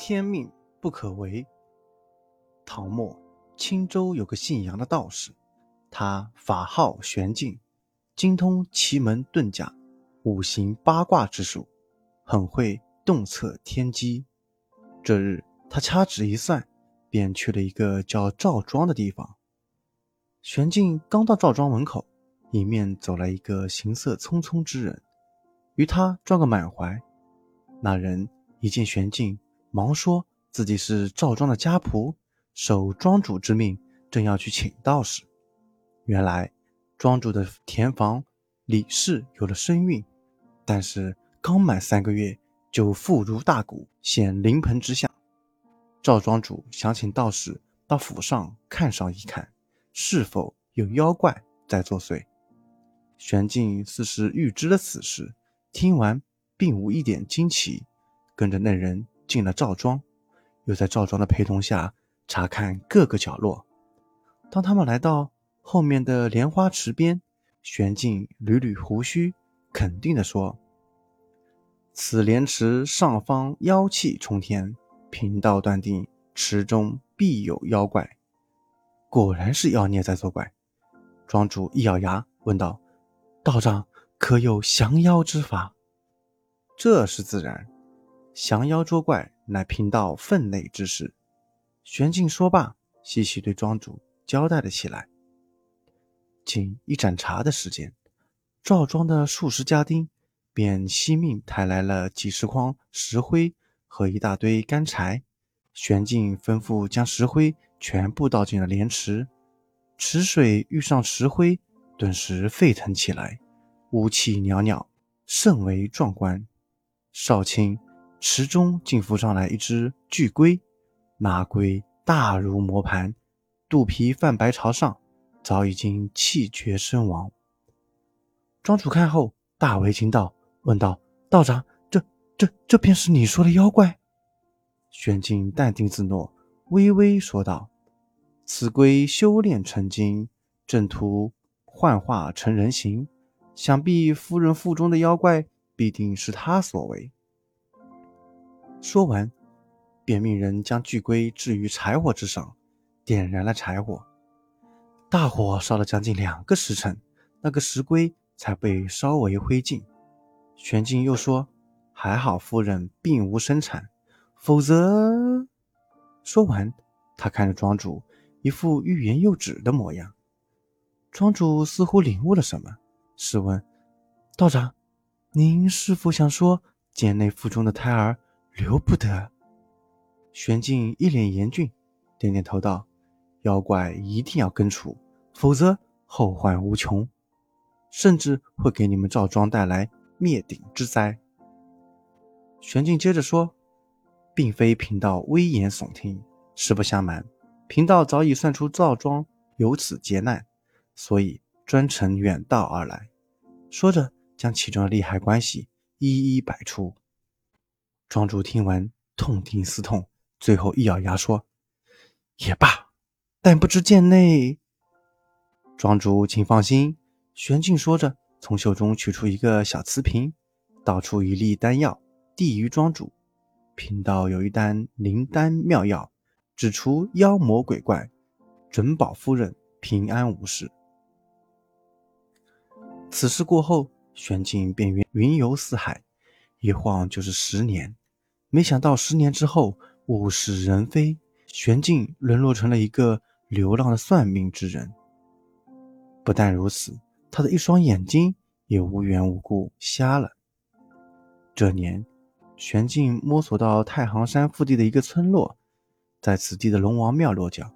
天命不可违。唐末青州有个姓杨的道士，他法号玄镜，精通奇门遁甲、五行八卦之术，很会洞测天机。这日，他掐指一算，便去了一个叫赵庄的地方。玄镜刚到赵庄门口，迎面走来一个行色匆匆之人，与他撞个满怀。那人一见玄镜，忙说自己是赵庄的家仆，受庄主之命，正要去请道士。原来庄主的田房李氏有了身孕，但是刚满三个月。就腹如大鼓，显临盆之相。赵庄主想请道士到府上看上一看，是否有妖怪在作祟。玄静似是预知了此事，听完并无一点惊奇，跟着那人进了赵庄，又在赵庄的陪同下查看各个角落。当他们来到后面的莲花池边，玄镜捋捋胡须，肯定地说。此莲池上方妖气冲天，贫道断定池中必有妖怪。果然是妖孽在作怪。庄主一咬牙问道：“道长可有降妖之法？”这是自然，降妖捉怪乃贫道分内之事。玄静说罢，细细对庄主交代了起来。仅一盏茶的时间，赵庄的数十家丁。便惜命抬来了几十筐石灰和一大堆干柴，玄静吩咐将石灰全部倒进了莲池，池水遇上石灰，顿时沸腾起来，雾气袅袅，甚为壮观。少卿，池中竟浮上来一只巨龟，那龟大如磨盘，肚皮泛白朝上，早已经气绝身亡。庄主看后大为惊道。问道：“道长，这、这、这便是你说的妖怪？”玄镜淡定自若，微微说道：“此龟修炼成精，正图幻化成人形，想必夫人腹中的妖怪必定是他所为。”说完，便命人将巨龟置于柴火之上，点燃了柴火。大火烧了将近两个时辰，那个石龟才被烧为灰烬。玄静又说：“还好夫人并无生产，否则……”说完，他看着庄主，一副欲言又止的模样。庄主似乎领悟了什么，试问：“道长，您是否想说贱内腹中的胎儿留不得？”玄镜一脸严峻，点点头道：“妖怪一定要根除，否则后患无穷，甚至会给你们赵庄带来……”灭顶之灾。玄镜接着说：“并非贫道危言耸听，实不相瞒，贫道早已算出赵庄有此劫难，所以专程远道而来。”说着，将其中的利害关系一一摆出。庄主听完，痛定思痛，最后一咬牙说：“也罢，但不知剑内……”庄主请放心。玄镜说着。从袖中取出一个小瓷瓶，倒出一粒丹药，递于庄主。贫道有一单灵丹妙药，只除妖魔鬼怪，准保夫人平安无事。此事过后，玄静便云云游四海，一晃就是十年。没想到十年之后，物是人非，玄镜沦落成了一个流浪的算命之人。不但如此。他的一双眼睛也无缘无故瞎了。这年，玄镜摸索到太行山腹地的一个村落，在此地的龙王庙落脚。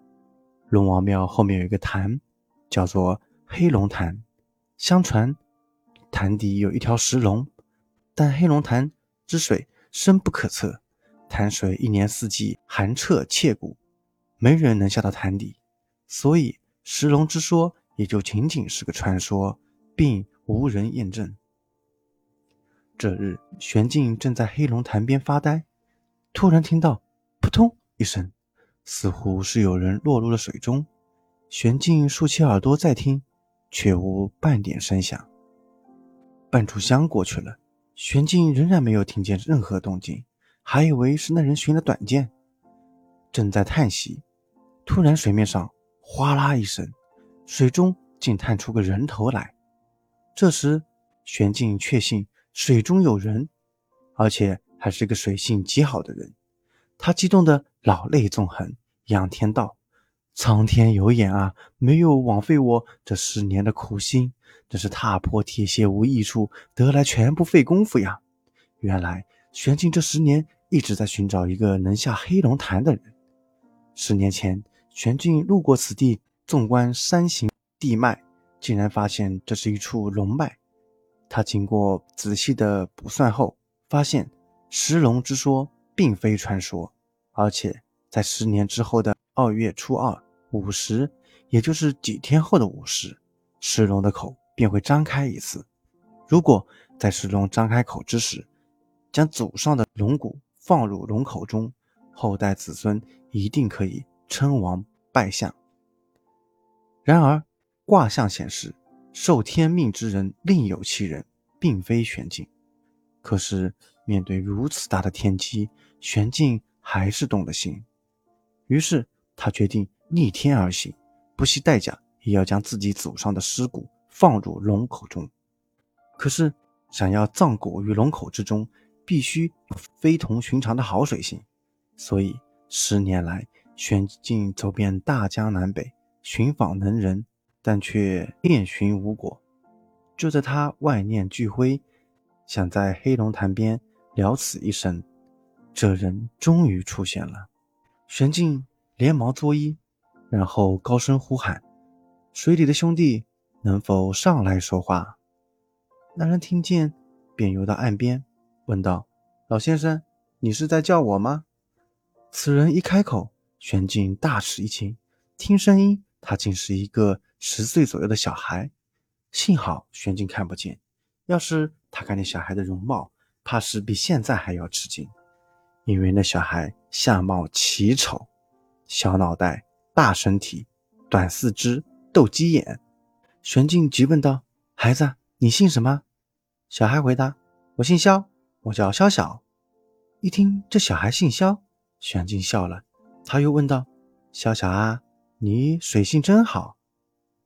龙王庙后面有一个潭，叫做黑龙潭。相传，潭底有一条石龙，但黑龙潭之水深不可测，潭水一年四季寒彻切骨，没人能下到潭底，所以石龙之说。也就仅仅是个传说，并无人验证。这日，玄镜正在黑龙潭边发呆，突然听到“扑通”一声，似乎是有人落入了水中。玄镜竖起耳朵再听，却无半点声响。半炷香过去了，玄静仍然没有听见任何动静，还以为是那人寻了短见，正在叹息，突然水面上哗啦一声，水中竟探出个人头来。这时，玄静确信水中有人，而且还是个水性极好的人。他激动得老泪纵横，仰天道：“苍天有眼啊，没有枉费我这十年的苦心，真是踏破铁鞋无觅处，得来全不费工夫呀！原来玄镜这十年一直在寻找一个能下黑龙潭的人。十年前，玄镜路过此地，纵观山形地脉。”竟然发现这是一处龙脉，他经过仔细的卜算后，发现石龙之说并非传说，而且在十年之后的二月初二午时，也就是几天后的午时，石龙的口便会张开一次。如果在石龙张开口之时，将祖上的龙骨放入龙口中，后代子孙一定可以称王拜相。然而。卦象显示，受天命之人另有其人，并非玄镜。可是面对如此大的天机，玄镜还是动了心。于是他决定逆天而行，不惜代价也要将自己祖上的尸骨放入龙口中。可是想要葬骨于龙口之中，必须非同寻常的好水性。所以十年来，玄静走遍大江南北，寻访能人。但却遍寻无果。就在他万念俱灰，想在黑龙潭边了此一生，这人终于出现了。玄静连忙作揖，然后高声呼喊：“水里的兄弟，能否上来说话？”那人听见，便游到岸边，问道：“老先生，你是在叫我吗？”此人一开口，玄镜大吃一惊，听声音，他竟是一个。十岁左右的小孩，幸好玄镜看不见。要是他看见小孩的容貌，怕是比现在还要吃惊，因为那小孩相貌奇丑，小脑袋、大身体、短四肢、斗鸡眼。玄镜急问道：“孩子，你姓什么？”小孩回答：“我姓萧，我叫萧小。”一听这小孩姓萧，玄镜笑了。他又问道：“萧小啊，你水性真好。”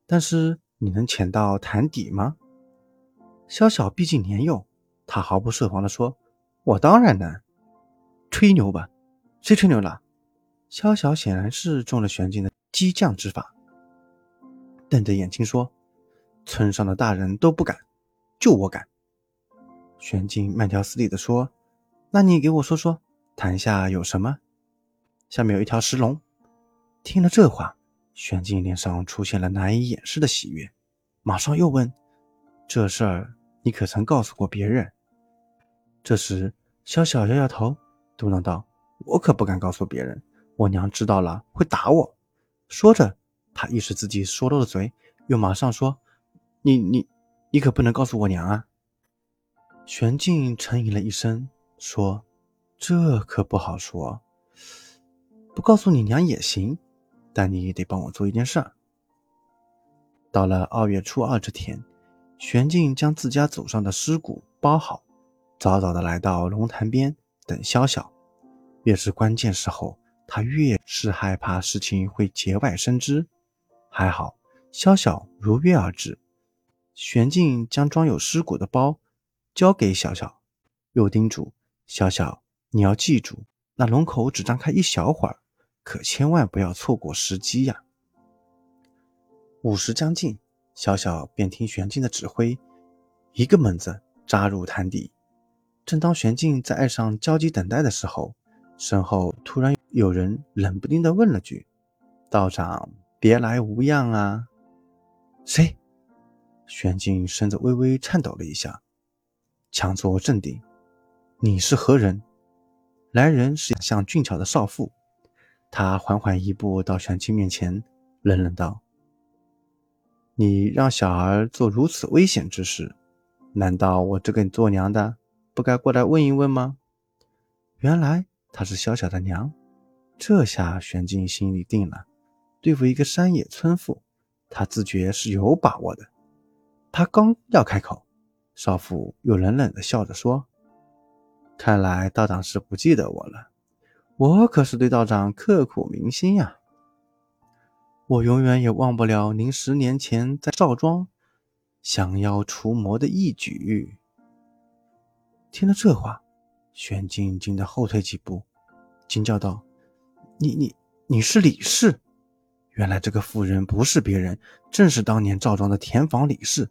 但是你能潜到潭底吗？萧小毕竟年幼，他毫不设防地说：“我当然能。”吹牛吧？谁吹牛了？萧小显然是中了玄镜的激将之法，瞪着眼睛说：“村上的大人都不敢，就我敢。”玄镜慢条斯理地说：“那你给我说说，潭下有什么？”下面有一条石龙。听了这话。玄镜脸上出现了难以掩饰的喜悦，马上又问：“这事儿你可曾告诉过别人？”这时，小小摇摇头，嘟囔道：“我可不敢告诉别人，我娘知道了会打我。”说着，他意识自己说漏了嘴，又马上说：“你你你可不能告诉我娘啊！”玄静沉吟了一声，说：“这可不好说，不告诉你娘也行。”但你得帮我做一件事儿。到了二月初二这天，玄静将自家祖上的尸骨包好，早早的来到龙潭边等萧小。越是关键时候，他越是害怕事情会节外生枝。还好，萧小如约而至。玄镜将装有尸骨的包交给小小，又叮嘱小小：“你要记住，那龙口只张开一小会儿。”可千万不要错过时机呀！午时将近，小小便听玄镜的指挥，一个猛子扎入潭底。正当玄镜在岸上焦急等待的时候，身后突然有人冷不丁地问了句：“道长，别来无恙啊？”谁？玄静身子微微颤抖了一下，强作镇定：“你是何人？”来人是像俊俏的少妇。他缓缓一步到玄镜面前，冷冷道：“你让小儿做如此危险之事，难道我这个做娘的不该过来问一问吗？”原来她是小小的娘，这下玄静心里定了。对付一个山野村妇，他自觉是有把握的。他刚要开口，少妇又冷冷地笑着说：“看来道长是不记得我了，我可是对道长刻骨铭心呀。我永远也忘不了您十年前在赵庄降妖除魔的义举。听了这话，玄静惊得后退几步，惊叫道：“你你你是李氏？原来这个妇人不是别人，正是当年赵庄的田房李氏。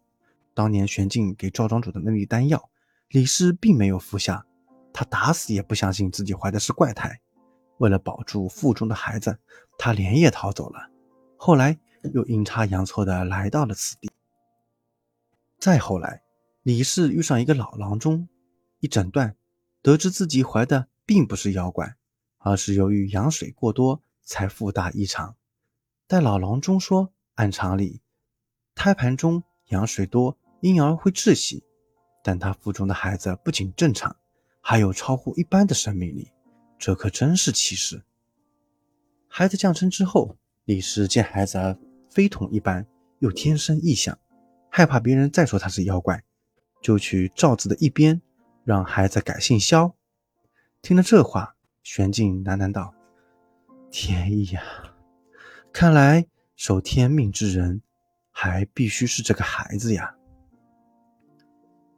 当年玄静给赵庄主的那粒丹药，李氏并没有服下，他打死也不相信自己怀的是怪胎。为了保住腹中的孩子，他连夜逃走了。”后来又阴差阳错的来到了此地。再后来，李氏遇上一个老郎中，一诊断，得知自己怀的并不是妖怪，而是由于羊水过多才腹大异常。但老郎中说，按常理，胎盘中羊水多，婴儿会窒息，但他腹中的孩子不仅正常，还有超乎一般的生命力，这可真是奇事。孩子降生之后。李氏见孩子非同一般，又天生异象，害怕别人再说他是妖怪，就去赵字的一边，让孩子改姓萧。听了这话，玄静喃喃道：“天意呀，看来守天命之人，还必须是这个孩子呀。”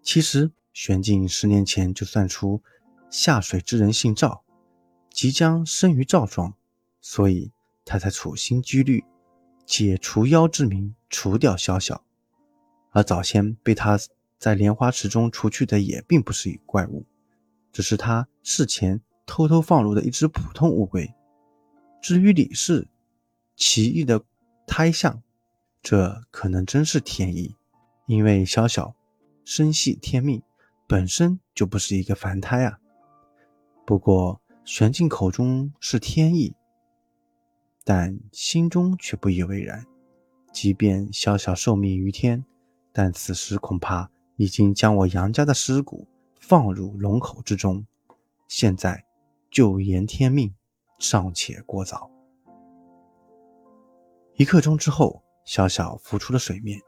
其实，玄静十年前就算出下水之人姓赵，即将生于赵庄，所以。他才处心积虑解除妖之名除掉萧小，而早先被他在莲花池中除去的也并不是一怪物，只是他事前偷偷放入的一只普通乌龟。至于李氏奇异的胎相，这可能真是天意，因为萧小生系天命，本身就不是一个凡胎啊。不过玄镜口中是天意。但心中却不以为然。即便小小受命于天，但此时恐怕已经将我杨家的尸骨放入龙口之中。现在就言天命，尚且过早。一刻钟之后，小小浮出了水面。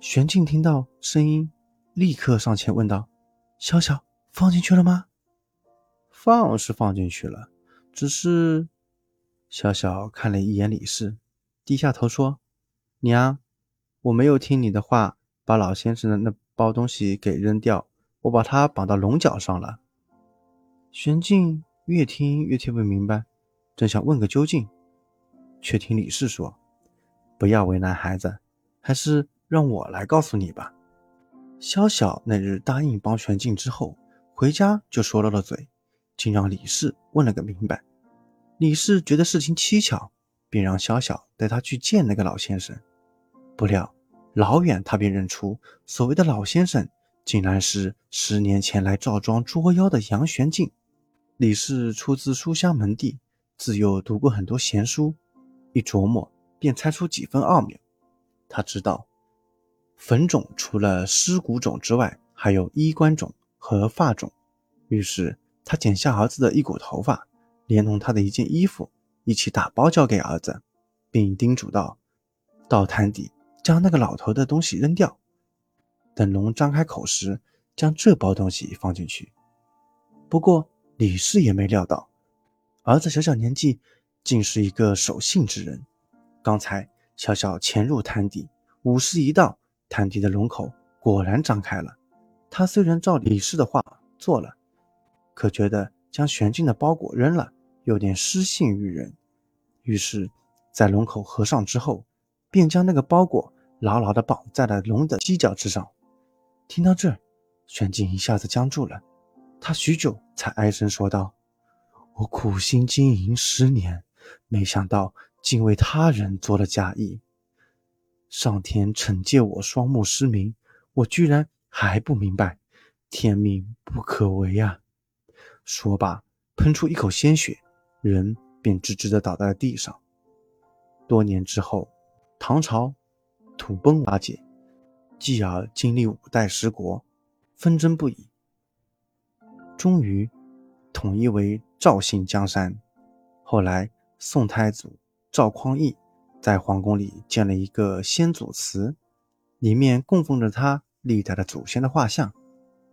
玄静听到声音，立刻上前问道：“小小放进去了吗？”“放是放进去了，只是……”小小看了一眼李氏，低下头说：“娘，我没有听你的话，把老先生的那包东西给扔掉，我把它绑到龙角上了。”玄静越听越听不明白，正想问个究竟，却听李氏说：“不要为难孩子，还是让我来告诉你吧。”萧小那日答应帮玄静之后，回家就说漏了嘴，竟让李氏问了个明白。李氏觉得事情蹊跷，便让萧小带他去见那个老先生。不料老远他便认出所谓的老先生，竟然是十年前来赵庄捉妖的杨玄静。李氏出自书香门第，自幼读过很多闲书，一琢磨便猜出几分奥妙。他知道坟冢除了尸骨冢之外，还有衣冠冢和发冢，于是他剪下儿子的一股头发。连同他的一件衣服一起打包交给儿子，并叮嘱道：“到潭底将那个老头的东西扔掉，等龙张开口时，将这包东西放进去。”不过李氏也没料到，儿子小小年纪竟是一个守信之人。刚才小小潜入潭底，午时一到，潭底的龙口果然张开了。他虽然照李氏的话做了，可觉得将玄镜的包裹扔了。有点失信于人，于是，在龙口合上之后，便将那个包裹牢牢地绑在了龙的犄角之上。听到这，玄镜一下子僵住了，他许久才哀声说道：“我苦心经营十年，没想到竟为他人做了嫁衣。上天惩戒我双目失明，我居然还不明白，天命不可违啊！”说罢，喷出一口鲜血。人便直直地倒在了地上。多年之后，唐朝土崩瓦解，继而经历五代十国，纷争不已，终于统一为赵姓江山。后来，宋太祖赵匡胤在皇宫里建了一个先祖祠，里面供奉着他历代的祖先的画像。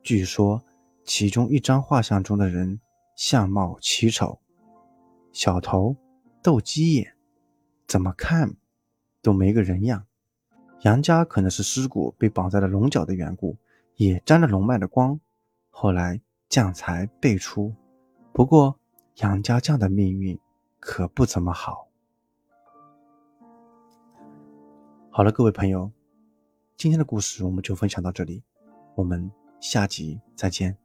据说，其中一张画像中的人相貌奇丑，小头，斗鸡眼，怎么看都没个人样。杨家可能是尸骨被绑在了龙角的缘故，也沾了龙脉的光。后来将才辈出，不过杨家将的命运可不怎么好。好了，各位朋友，今天的故事我们就分享到这里，我们下集再见。